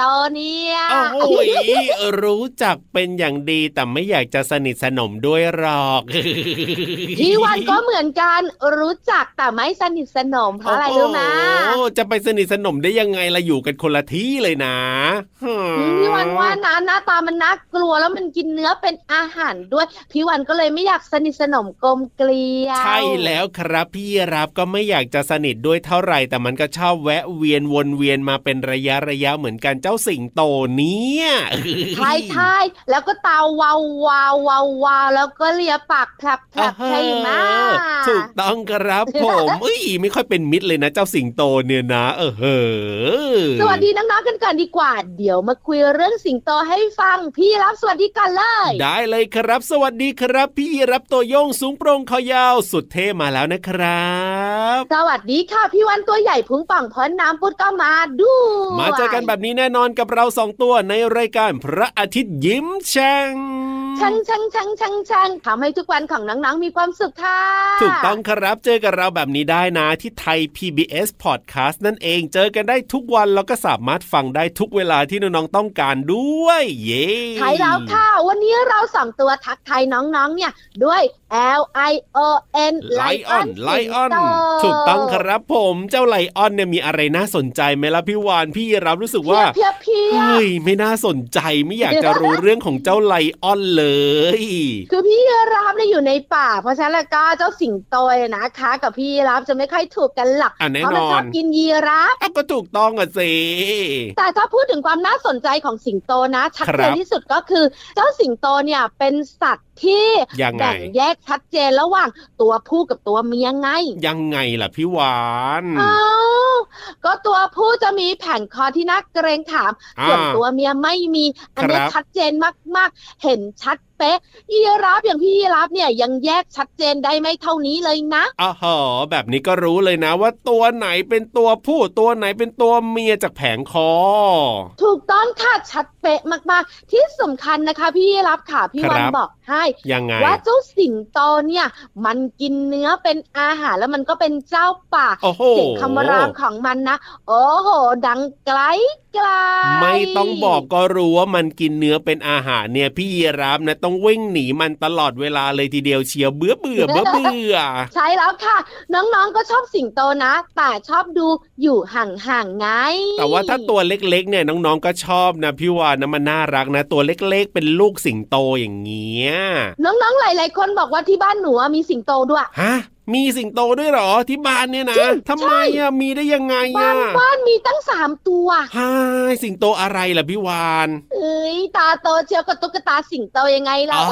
โตเนี่ยโอ้ยรู้จักเป็นอย่างดีแต่ไม่อยากจะสนิทสนมด้วยหรอกพี่วันก็เหมือนกันรู้จักแต่ไม่สนิทสนมเพราะอะไรรู้ไหมโอ้จะไปสนิทสนมได้ยังไงล่ะอยู่กันคนละที่เลยนะอืมพี่วันว่านะหน้าตามันน่ากลัวแล้วมันกินเนื้อเป็นอาหารด้วยพี่วันก็เลยไม่อยากสนิทสนมกลมเกลียวใช่แล้วครับพี่รับก็ไม่อยากจะสนิทด้วยเท่าไหร่แต่มันก็ชอบแวะเวียนวนเวียนมาเป็นระยะระยะเหมือนกันเจ้าสิงโตเนี่ยใช่ใช่แล้วก็ตาวาววาววาววาวแล้วก็เลียปากแผลบแผลบใช่ไหมถูกต้องครับผมเอ้ยไม่ค่อยเป็นมิตรเลยนะ เจ้าสิงโตเนี่ยนะ เออเฮ้อสวัสดีน้องๆกันก่อนดีกว่า เดี๋ยวมาคุยเรื่องสิงโตให้ฟังพี่รับสวัสดีกันเลย ได้เลยครับ สวัสดีครับ พี่รับตัวโยงสูงโปร่งคอยาวสุดเท่มาแล้วนะครับ สวัสดีค่ะพี่วันตัวใหญ่พุงป่องพอนน้ำปุดก็มาด้วยมาเจอกันแบบนี้แน่นอนอนกับเราสองตัวในรายการพระอาทิตย์ยิ้มแฉ่ง ช่างช่างช่างช่างช่างทำให้ทุกวันของน้องๆ มีความสุขค่ะ ถูกต้องครับ เจอกับเราแบบนี้ได้นะ ที่ไทย PBS Podcast นั่นเอง เจอกันได้ทุกวันแล้วก็สามารถฟังได้ทุกเวลาที่น้องๆ ต้องการด้วย เย้ใช่แล้วค่ะ วันนี้เราสองตัวทักทายน้องๆ เนี่ยด้วย L I O N ไลออนไลออนถูกต้องครับผมเจ้าไลออนเนี่ยมีอะไรน่าสนใจไหมล่ะพี่วานพี่รับรู้สึกว่าเพียเพียเฮ้ยไม่น่าสนใจไม่อยากจะรู้เรื่องของเจ้าไลออนเลยคือพี่รับเนี่ยอยู่ในป่า เพราะฉะนั้นแล้วก็เจ้าสิงโตเนี่ยนะคะ กับพี่รับจะไม่ค่อยถูกกันหรอกอะแน่เพราะมันนอชอนบกินยีราฟอะก็ถูกต้องอะสิแต่ถ้าพูดถึงความน่าสนใจของสิงโตนะชัดคเจรันบที่สุดก็คือเจ้าสิงโตเนี่ยเป็นสัตว์ ที่ยังไงแบ่งแยกชัดเจนระหว่างตัวผู้กับตัวเมียไง ยังไงล่ะพี่วานอ้าวก็ตัวผู้จะมีแผ่นคอที่น่าเกรงขามอ่าส่วนตัวเมียไม่มี อันนี้ครับชัดเจนมากๆ เห็นชัด เป๊ะยีราฟอย่างพี่ยีราฟเนี่ยยังแยกชัดเจนได้ไม่เท่านี้เลยนะอ๋อหอแบบนี้ก็รู้เลยนะว่าตัวไหนเป็นตัวผู้ตัวไหนเป็นตัวเมียจากแผงคอ ถูกต้องค่ะชัดเป๊ะมากๆ ที่สำคัญนะคะ พี่ยีราฟค่ะพี่วันครับบอกให้ยังไงว่าเจ้าสิงโตเนี่ย มันกินเนื้อเป็นอาหารแล้วมันก็เป็นเจ้าป่าโอ้โหเสียงคำรามของมันนะ โอ้โห ดังไกลไกลไม่ต้องบอกก็รู้ว่ามันกินเนื้อเป็นอาหารเนี่ยพี่ยีราฟนะต้องวิ่งหนีมันตลอดเวลาเลยทีเดียวเชียวเบื่อเบื่อเบื่อเบื่อใช่แล้วค่ะ น้องๆก็ชอบสิงโตนะ แต่ชอบดูอยู่ห่างๆไง แต่ว่าถ้าตัวเล็กๆเนี่ยน้องๆก็ชอบนะพี่วานนะมันน่ารักนะ ตัวเล็กๆ เป็นลูกสิงโตอย่างเงี้ยน้องๆหลายๆคนบอกว่าที่บ้านหนูอะมีสิงโตด้วยฮะ มีสิงโตด้วยเหรอที่บ้านเนี่ยนะจริงทำไมอะมีได้ยังไงบ้าอะนบ้านมีตั้งสามตัวฮายสิงโตอะไรล่ะพี่วานเอ้ยตาโตเชียวกับตุ๊กตาสิงโตยังไงล่ะอ๋อ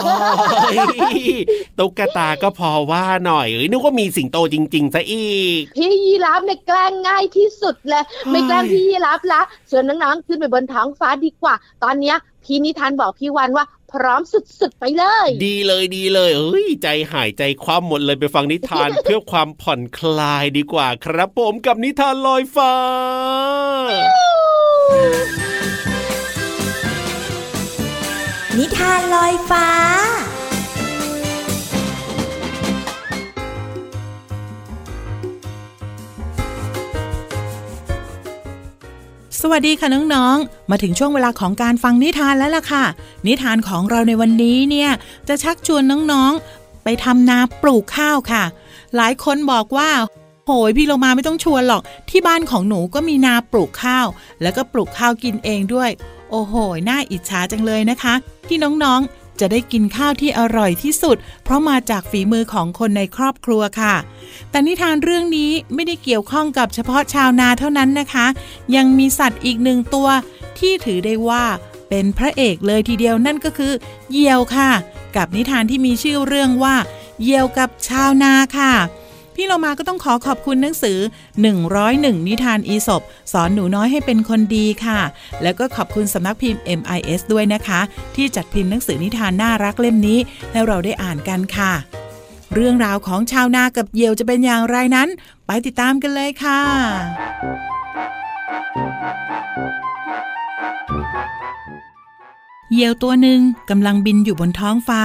ตุ๊กตาก็พอว่าหน่อยเอ้ยนึกว่ามีสิงโตจริงๆซะอีกพี่ยีราฟเนี่ยแกล้งง่ายที่สุดเลยเฮ้ยไม่แกล้งพี่ยีราฟละเชิญน้องๆขึ้นไปบนท้องฟ้าดีกว่า ตอนเนี้ยพี่นิทานบอกพี่วันว่า พร้อมสุดๆไปเลย ดีเลยดีเลยเอ้ยใจหายใจคว่ำหมดเลยไปฟังนิทาน เพื่อความผ่อนคลายดีกว่าครับผมกับนิทานลอยฟ้า นิทานลอยฟ้า สวัสดีค่ะน้องๆ มาถึงช่วงเวลาของการฟังนิทานแล้วล่ะค่ะ นิทานของเราในวันนี้เนี่ยจะชักชวนน้องๆ ไปทำนาปลูกข้าวค่ะ หลายคนบอกว่า โหยพี่โลมาไม่ต้องชวนหรอก ที่บ้านของหนูก็มีนาปลูกข้าว แล้วก็ปลูกข้าวกินเองด้วย โอ้โห น่าอิจฉาจังเลยนะคะ ที่น้องๆ จะได้กินข้าวที่อร่อยที่สุด เพราะมาจากฝีมือของคนในครอบครัวค่ะ แต่นิทานเรื่องนี้ไม่ได้เกี่ยวข้องกับเฉพาะชาวนาเท่านั้นนะคะ ยังมีสัตว์อีกหนึ่งตัว ที่ถือได้ว่าเป็นพระเอกเลยทีเดียวนั่นก็คือ เหยี่ยวค่ะ กับนิทานที่มีชื่อเรื่องว่า เหยี่ยวกับชาวนาค่ะ พี่เรามาก็ต้องขอขอบคุณหนังสือ 101 นิทานอีสบสอนหนูน้อยให้เป็นคนดีค่ะ แล้วก็ขอบคุณสำนักพิมพ์ MIS ด้วยนะคะ ที่จัดพิมพ์หนังสือนิทานน่ารักเล่มนี้ ให้เราได้อ่านกันค่ะ เรื่องราวของชาวนากับเหยี่ยวจะเป็นอย่างไรนั้น ไปติดตามกันเลยค่ะเหยี่ยวตัวหนึ่งกำลังบินอยู่บนท้องฟ้า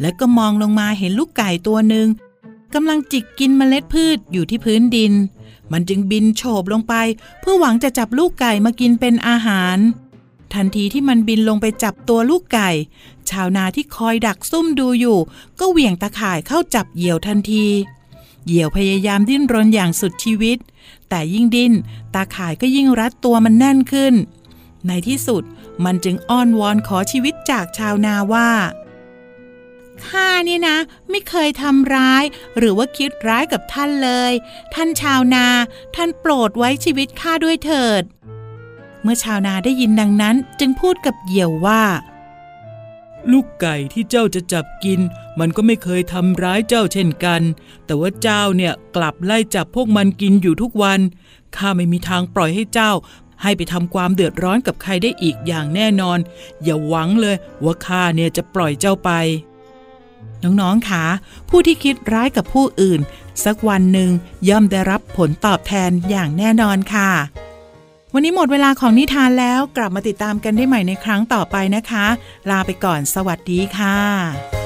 และก็มองลงมาเห็นลูกไก่ตัวหนึ่ง กำลังจิกกินเมล็ดพืชอยู่ที่พื้นดิน มันจึงบินโฉบลงไป เพื่อหวังจะจับลูกไก่มากินเป็นอาหาร ทันทีที่มันบินลงไปจับตัวลูกไก่ ชาวนาที่คอยดักซุ่มดูอยู่ ก็เหวี่ยงตะข่ายเข้าจับเหยี่ยวทันที เหยี่ยวพยายามดิ้นรนอย่างสุดชีวิต แต่ยิ่งดิ้น ตาข่ายก็ยิ่งรัดตัวมันแน่นขึ้น ในที่สุดมันจึงอ้อนวอนขอชีวิตจากชาวนาว่า ข้าเนี่ยนะ ไม่เคยทำร้าย หรือว่าคิดร้ายกับท่านเลย ท่านชาวนา ท่านโปรดไว้ชีวิตข้าด้วยเถิด เมื่อชาวนาได้ยินดังนั้นจึงพูดกับเหยี่ยวว่า ลูกไก่ที่เจ้าจะจับกิน มันก็ไม่เคยทำร้ายเจ้าเช่นกัน แต่ว่าเจ้าเนี่ยกลับไล่จับพวกมันกินอยู่ทุกวันข้าไม่มีทางปล่อยให้เจ้าให้ไปทำความเดือดร้อนกับใครได้อีกอย่างแน่นอน อย่าหวังเลยว่าข้าเนี่ยจะปล่อยเจ้าไป น้องๆคะผู้ที่คิดร้ายกับผู้อื่น สักวันหนึ่งย่อมได้รับผลตอบแทนอย่างแน่นอนค่ะ วันนี้หมดเวลาของนิทานแล้วกลับมาติดตามกันได้ใหม่ในครั้งต่อไปนะคะ ลาไปก่อนสวัสดีค่ะ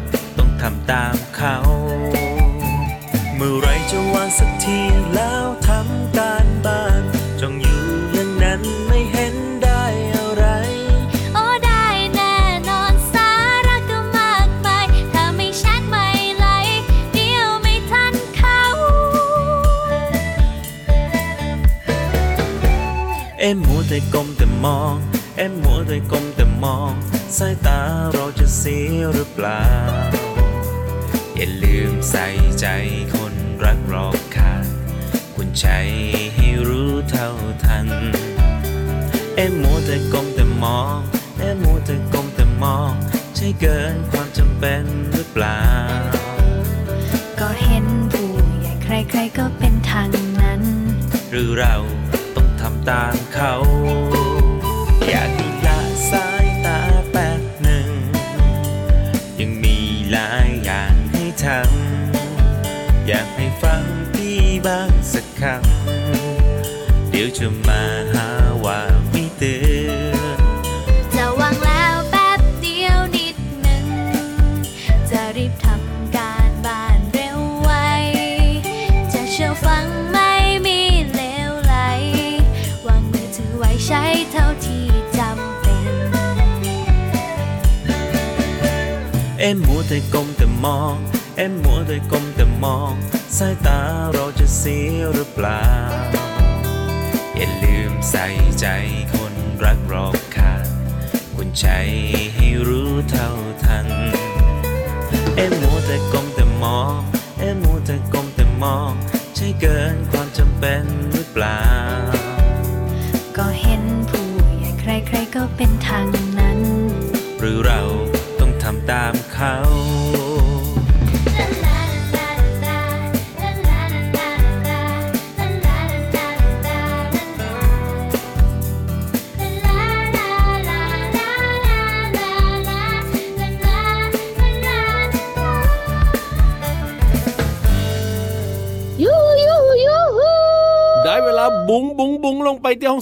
ทำตามเขา เมื่อไรจะวางสักทีแล้วทำการบ้านจ้องอยู่อย่างนั้นไม่เห็นได้อะไร โอ้ได้แน่นอนสาระก็มากมายถ้าไม่ชัดไม่ไหลเดียวไม่ทันเขา เอ็มมัวแต่ก้มแต่มอง เอ็มมัวแต่ก้มแต่มอง สายตาเราจะเสียหรือเปล่า อย่าลืมใส่ใจคนรักรอบค่างคุณใจให้รู้เท่าทัน เอ็มมัวแต่ก้มแต่มองเอ็มมัวแต่ก้มแต่มอง ใช่เกินความจำเป็นหรือเปล่า ก็เห็นผู้ใหญ่ใครๆก็เป็นทางนั้น หรือเราต้องทำตามเขา ใส่ใจ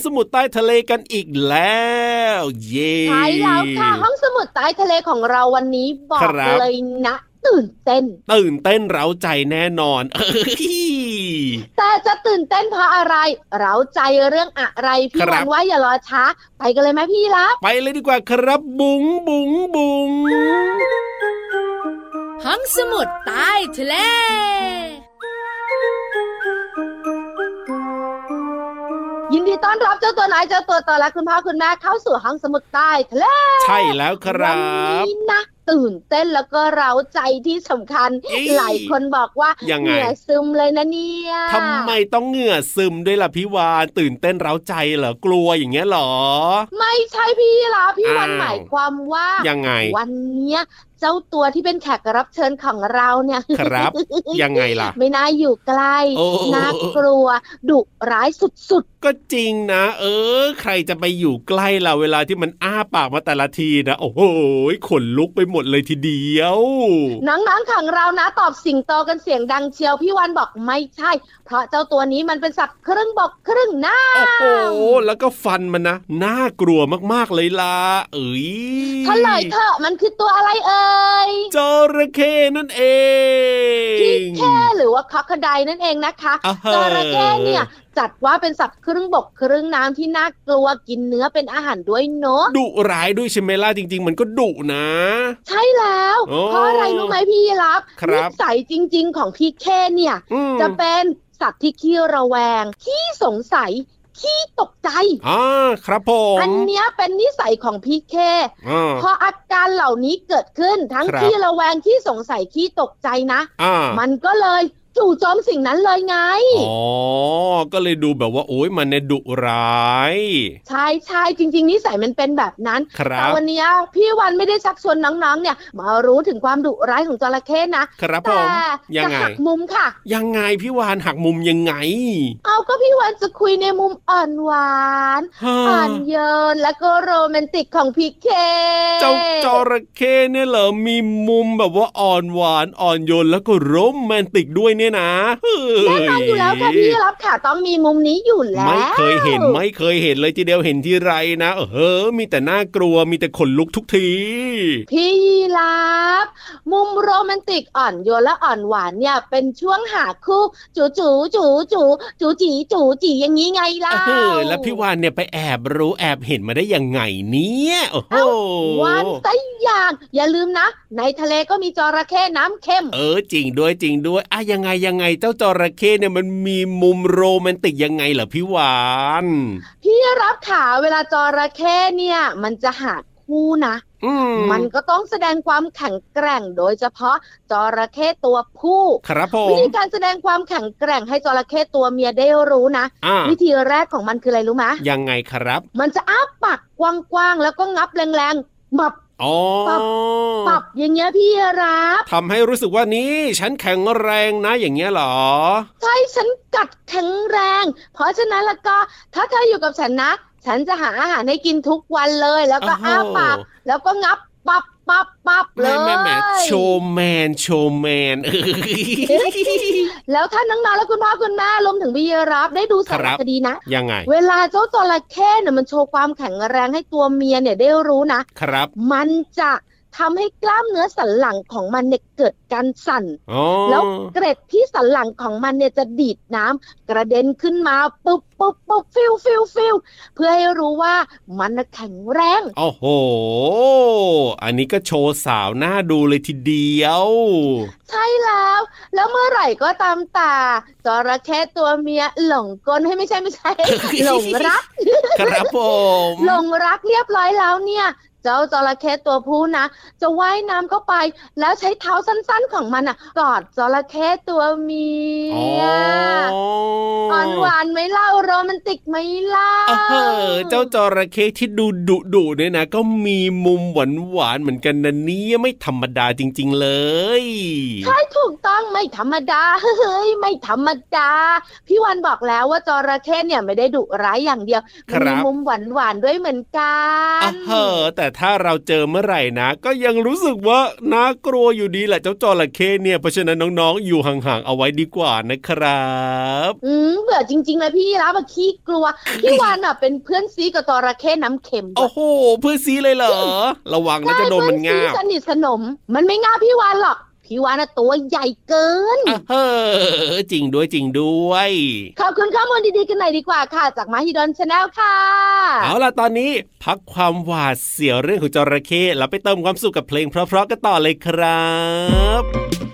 สมุดใต้ทะเลกันอีกแล้ว เย้ใช่แล้วค่ะห้องสมุดใต้ทะเลของเราวันนี้บอกครับเลยนะตื่นเต้น ตื่นเต้นเร้าใจแน่นอนเอ้ยแต่จะตื่นเต้นเพราะอะไร เราใจเรื่องอะไรพี่ครัวับนว่าอย่ารอช้า ไปกันเลยไหมพี่รับไปเลยดีกว่าครับบุงบุงบุงห้องสมุดใต้ทะเล ดีต้อนรับเจ้าตัวไหนายเจ้าตัวต่อและคุณพ่อคุณแม่เข้าสู่ห้องสมุดใต้ทะเลใช่แล้วครัวับนี้นะตื่นเต้นแล้วก็เร้าใจที่สำคัญเอ้ยหลายคนบอกว่ายังไงเหงื่อซึมเลยนะเนี่ยทำไมต้องเหงื่อซึมด้วยล่ะพี่วานตื่นเต้นเร้าใจเหรอกลัวอย่างเงี้ยเหรอ ไม่ใช่พี่ละพี่วันอ้าวหมายความว่ายังไง วันเนี้ย เจ้าตัวที่เป็นแขกรับเชิญของเราเนี่ยครับ ยังไงล่ะ ไม่น่าอยู่ใกล้โอ้น่ากลัวดุร้ายสุดก็จริงนะ เออ ใครจะไปอยู่ใกล้เราเวลาที่มันอ้าปากมาแต่ละทีนะโอ้โหขนลุกไปหมดเลยทีเดียวๆน้องๆของเรานะตอบสิงโตกันเสียงดังเชียวพี่วันบอกไม่ใช่ เพราะเจ้าตัวนี้มันเป็นสัตว์ครึ่งบกครึ่งน้โอ้โหแล้วก็ฟันมันนะน่ากลัวมากๆเลยล่ะเอ้ยำเฉลยเถอะมันคือตัวอะไรเอ่ยจระเข้นั่นเองพี่แค่หรือว่าคอคไดนั่นเองนะคะอ่าฮะจระเข้เนี่ยจัดว่าเป็นสัตว์ครึ่งบกครึ่งน้ำที่น่ากลัวกินเนื้อเป็นอาหารด้วยเนอะดุร้ายด้วยใช่ไหมล่ะจริง ๆ มันก็ดุนะ ใช่แล้วโอ้เพราะอะไรรู้ไหมพี่รับครับนิสัยจริง ๆ ของพี่แค่เนี่ยอืมจะเป็นสัตว์ที่ขี้ระแวงขี้สงสัย ขี้ตกใจอ่าครับผมอันเนี้ยเป็นนิสัยของพี่แค่อ่าพออาการเหล่านี้เกิดขึ้นทั้งครับขี้ระแวงขี้สงสัยขี้ตกใจนะอ่ามันก็เลย จู่โจมสิ่งนั้นเลยไง อ๋อ ก็เลยดูแบบว่า โอ้ยมันเนี่ยดุร้าย ใช่ใช่จริง ๆนิสัยมันเป็นแบบนั้นครัแต่บวันเนี้ยพี่วันไม่ได้ชักชวนน้องๆ เนี่ย มารู้ถึงความดุร้ายของจระเข้นะครับผแต่มยังจะไงหักมุมค่ะ ยังไงพี่วานหักมุมยังไง เอาก็พี่วันจะคุยในมุมอ่อนหวานฮ่าอ่อนโยนแล้วก็โรแมนติกของพี่เคเจ้าจระเข้เนี่ยเหรอมีมุมแบบว่าอ่อนหวานอ่อนโยนแล้วก็โรแมนติกด้วยเนี่ยนะเฮ้ยแน่นอนอยู่แล้วค่ะพี่รับค่ะต้องมีมุมนี้อยู่แล้ว ไม่เคยเห็นไม่เคยเห็นเลยทีเดียวเห็นที่ไรนะเออมีแต่น่ากลัวมีแต่ขนลุกทุกที พี่ยีรับมุมโรแมนติกอ่อนโยนและอ่อนหวานเนี่ยเป็นช่วงหาคู่จูจูจูจูจูจีจูจีอย่างนี้ไงล่ะเออแล้วพี่วานเนี่ยไปแอบรู้แอบเห็นมาได้ยังไงเนี่ยโอ้โหวันไตอย่างอย่าลืมนะ ในทะเลก็มีจระเข้น้ำเค็มเออจริงด้วยจริงด้วยอะยังไงยังไงเจ้าจระเข้เนี่ยมันมีมุมโรแมนติกยังไงเหรอพี่วานพี่รับขาเวลาจระเข้เนี่ยมันจะหาคู่นะอืมมันก็ต้องแสดงความแข็งแกร่งโดยเฉพาะจระเข้ตัวผู้ครับผวิมธีการแสดงความแข็งแกร่งให้จระเข้ตัวเมียได้รู้นะอ่าวิธีแรกของมันคืออะไรรู้ไหมยังไงครับ มันจะอ้าปากกว้างๆแล้วก็งับแรงๆหมับ อ๋อปับปับอย่างเงี้ยพี่รับทำให้รู้สึกว่านี่ฉันแข็งแรงนะอย่างเงี้ยเหรอ ใช่ฉันกัดแข็งแรง เพราะฉะนั้นแล้วก็ถ้าเธออยู่กับฉันนะฉันจะหาอาหารให้กินทุกวันเลย แล้วก็โอ้โหอ้าปากแล้วก็งับ ปับปับปับเลแม่ยแม่แม่โชว์แมนโชว์แมนเออแล้วถ้าน้องๆและคุณพ่อคุณแม่รวมถึงพี่รับได้ดูสารครับคดีนะยังไง เวลาเจ้าจระเข้เนี่ยมันโชว์ความแข็งแรงให้ตัวเมียเนี่ยได้รู้นะครับ มันจะ ทำให้กล้ามเนื้อสันหลังของมันเนี่ยเกิดการสั่นอ๋อแล้วเกร็ดที่สันหลังของมันเนี่ยจะดีดน้ำกระเด็นขึ้นมาปุ๊บปุ๊บปุ๊บฟิวฟิวฟิวเพื่อให้รู้ว่ามันน่ะแข็งแรง โอ้โห อันนี้ก็โชว์สาวหน้าดูเลยทีเดียว ใช่แล้ว แล้วเมื่อไหร่ก็ตามตาจระเข้ตัวเมียหลงกลให้ไม่ใช่ไม่ใช่ หลงรัก ครับผม หลงรักเรียบร้อยแล้วเนี่ยเจ้าจระเข้ตัวผู้นะ จะว่ายน้ำเข้าไป แล้วใช้เท้าสั้นๆของมันอะ กอดจระเข้ตัวเมีอ๋อยอ่อนหวานไหมเล่าโรแมนติกไหมเล่าเออเจ้าจระเข้ที่ดูดุดุเนี่ยนะ ก็มีมุมหวานหวานๆเหมือนกันนะเนี่ยไม่ธรรมดาจริง ๆ เลยใช่ถูกต้องไม่ธรรมดาเฮ้ยไม่ธรรมดา พี่วันบอกแล้วว่าจระเข้เนี่ยไม่ได้ดุร้ายอย่างเดียวคมัรับมีมุมหวานหวานๆด้วยเหมือนกัอะนเออแต่ถ้าเราเจอเมื่อไหร่นะ ก็ยังรู้สึกว่าน่ากลัวอยู่ดีแหละเจ้าจระเข้เนี่ยเพราะฉะนั้นน้องๆ อยู่ห่างๆเอาไว้ดีกว่านะครับ อืมเบื่อจริงๆเลยพี่รับอะขี้กลัวพี่วานอะเป็นเพื่อนซี้กับจระเข้น้ำเค็มโอ้โหเพื่อนซี้เลยเหรอ ระวังนะจะโดนมันใช่งาบเพื่อนซีสนิทสนม มันไม่งาบพี่วานหรอก พี่วานอะตัวใหญ่เกินอะเออจริงด้วยจริงด้วย ขอบคุณข้อมูลดีๆกันหน่อยดีกว่าค่ะ จาก Mahidol Channel ค่ะ เอาล่ะตอนนี้พักความหวาดเสียวเรื่องของจระเข้แล้วไปเติมความสุขกับเพลงเพราะๆกันต่อเลยครับ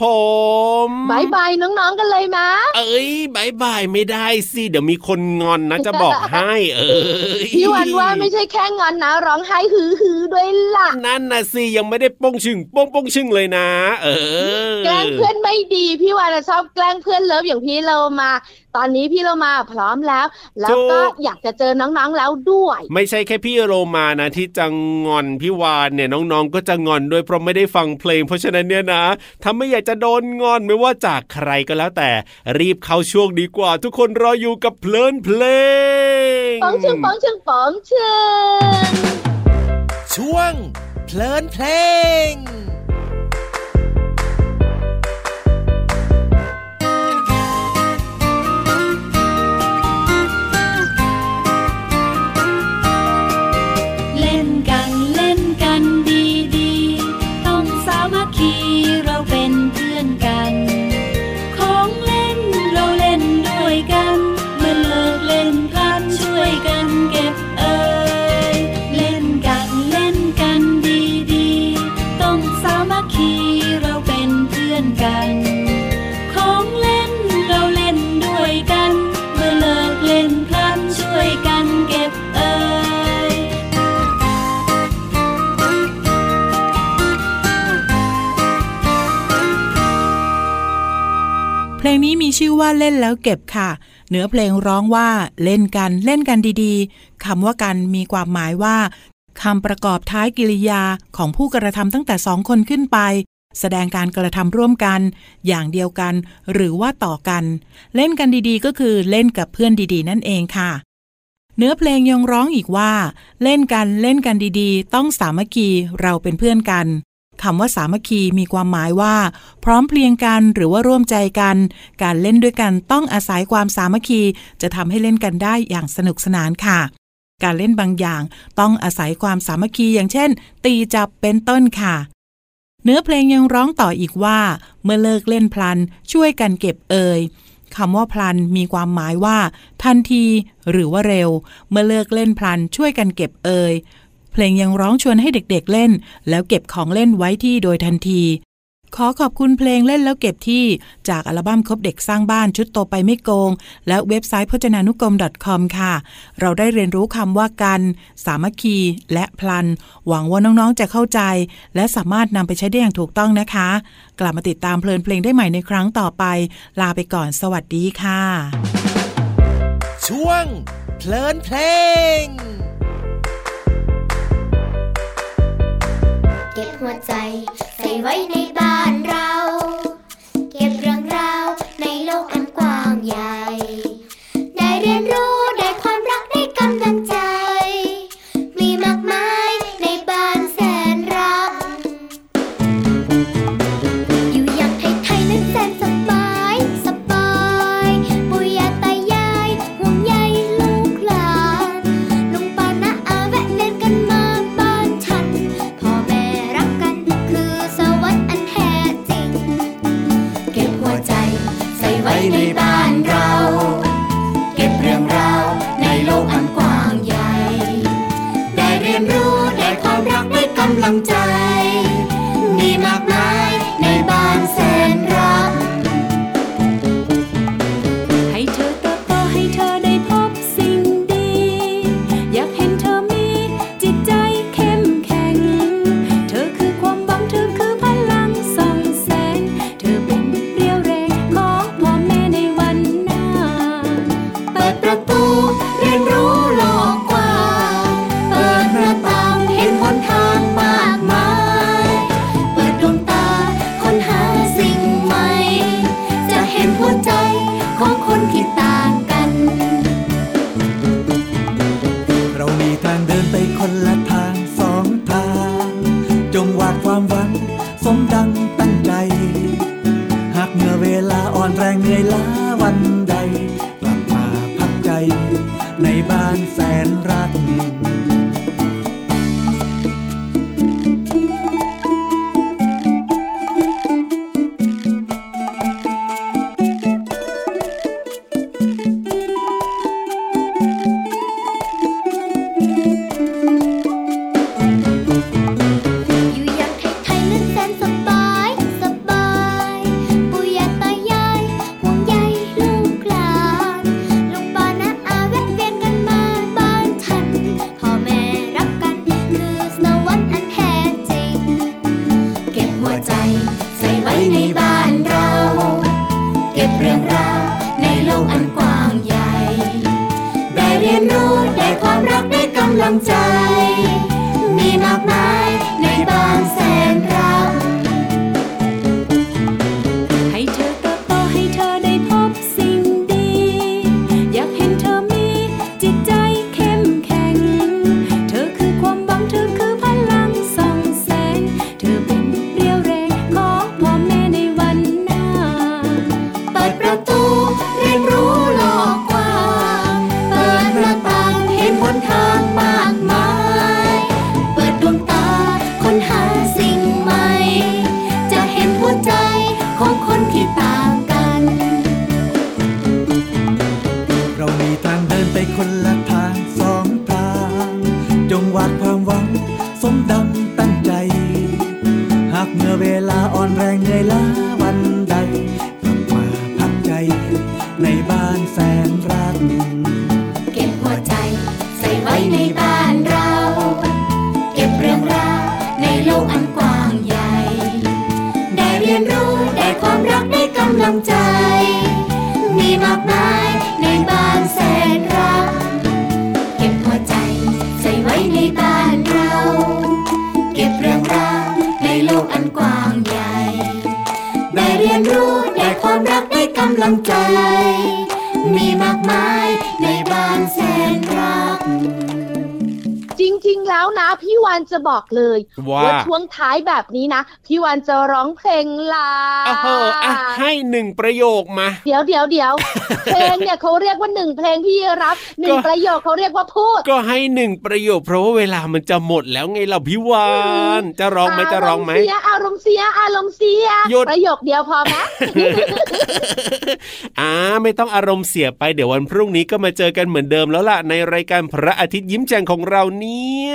poll. ายบายน้องๆกันเลยมะเอ้ยบายบายไม่ได้สิเดี๋ยวมีคนงอนนะจะบอกให้เอ้ยพี่วานว่าไม่ใช่แค่งอนนะ ร้องไห้ฮือฮือๆด้วยล่ะนั่นนะสิยังไม่ได้โป้งชึงโป้งโป้งชึงเลยนะ เออแกล้งเพื่อนไม่ดีพี่วานอะชอบแกล้งเพื่อน love อย่างพี่โรมา ตอนนี้พี่โรมาพร้อมแล้ว แล้วก็อยากจะเจอน้องๆแล้วด้วย ไม่ใช่แค่พี่โรมานะที่จะงอนพี่วานเนี่ยน้องๆ ก็จะงอนด้วยเพราะไม่ได้ฟังเพลง เพราะฉะนั้นเนี่ยนะถ้าไม่อยากจะโดนงอนไม่ว่าจากใครก็แล้วแต่ รีบเข้าช่วงดีกว่า ทุกคนรออยู่กับเพลินเพลงปองชึงปองชึงปองชึงช่วงเพลินเพลง นแล้วเก็บค่ะ เนื้อเพลงร้องว่าเล่นกันเล่นกันดีๆคำว่ากันมีความหมายว่าคำประกอบท้ายกิริยาของผู้กระทำตั้งแต่สองคนขึ้นไป แสดงการกระทำร่วมกัน อย่างเดียวกัน หรือว่าต่อกัน เล่นกันดีๆ ก็คือเล่นกับเพื่อนดีๆ นั่นเองค่ะ เนื้อเพลงยังร้องอีกว่า เล่นกันเล่นกันดีๆ ต้องสามัคคีเราเป็นเพื่อนกัน คำว่าสามัคคีมีความหมายว่า พร้อมเพรียงกันหรือว่าร่วมใจกัน การเล่นด้วยกันต้องอาศัยความสามัคคี จะทำให้เล่นกันได้อย่างสนุกสนานค่ะ การเล่นบางอย่างต้องอาศัยความสามัคคีอย่างเช่น ตีจับเป็นต้นค่ะ เนื้อเพลงยังร้องต่ออีกว่า เมื่อเลิกเล่นพลัน ช่วยกันเก็บเอ่ยคำว่าพลันมีความหมายว่า ทันที หรือว่าเร็ว เมื่อเลิกเล่นพลันช่วยกันเก็บเอ่ย เพลงยังร้องชวนให้เด็กๆเล่น แล้วเก็บของเล่นไว้ที่โดยทันที ขอขอบคุณเพลงเล่นแล้วเก็บที่จากอัลบั้มครบเด็กสร้างบ้านชุดโตไปไม่โกง และเว็บไซต์พจนานุกรม .com ค่ะ เราได้เรียนรู้คำว่ากัน สามัคคี และพลัน หวังว่าน้องๆจะเข้าใจ และสามารถนำไปใช้ได้อย่างถูกต้องนะคะ กลับมาติดตามเพลินเพลงได้ใหม่ในครั้งต่อไป ลาไปก่อนสวัสดีค่ะ ช่วงเพลินเพลง ก็บหัวใจ ใส่ไว้ในบ้านเรา เก็บเรื่องราวในโลกอันกว้างใหญ่ ได้เรียนรู้ได้ความรักได้กำลังใจ โลกอันกว้างใหญ่ ได้เรียนรู้ได้ความรักได้กำลังใจ มีมากมายในบ้านแสนรัก เก็บหัวใจใส่ไว้ในบ้านเรา เก็บเรื่องราวในโลกอันกว้างใหญ่ ได้เรียนรู้ได้ความรักได้กำลังใจ มีมากมายใน พี่วานจะบอกเลยว่าช่วงท้ายแบบนี้นะ พี่วานจะร้องเพลงลาโอ้โหอะให้หนึ่งประโยคมา เดี๋ยวเดี๋ยวเดี๋ยวเพลงเนี่ยเขาเรียกว่าหนึ่งเพลงพี่รับหนึ่งก็ประโยคเขาเรียกว่าพูด ก็ให้หนึ่งประโยคเพราะว่าเวลามันจะหมดแล้วไงเราพี่วานจะร้องไหมจะร้องไหมอารมณ์เสียอารมณ์เสียสียอารมณ์เสียหยุดประโยคเดียวพอไหม อ่าไม่ต้องอารมณ์เสียไปเดี๋ยววันพรุ่งนี้ก็มาเจอกันเหมือนเดิมแล้วล่ะในรายการพระอาทิตย์ยิ้มแฉ่งของเราเนี่ย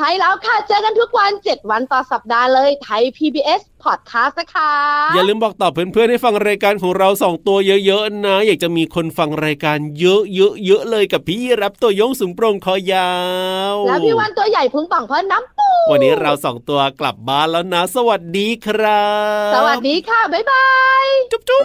ใช่แล้วค่ะเจอกันทุกวัน 7 วันต่อสัปดาห์เลยไทย PBS Podcast นะคะอย่าลืมบอกต่อเพื่อนๆให้ฟังรายการของเราสองตัวเยอะๆนะ อยากจะมีคนฟังรายการเยอะๆเยอะเลยกับพี่รับตัวโยงสูงโปร่งคอยาว แล้วพี่วันตัวใหญ่พุงป่องเพราะน้ำปูวันนี้เราสองตัวกลับบ้านแล้วนะ สวัสดีครับ สวัสดีค่ะ บ๊ายบาย จุ๊บจุ๊บ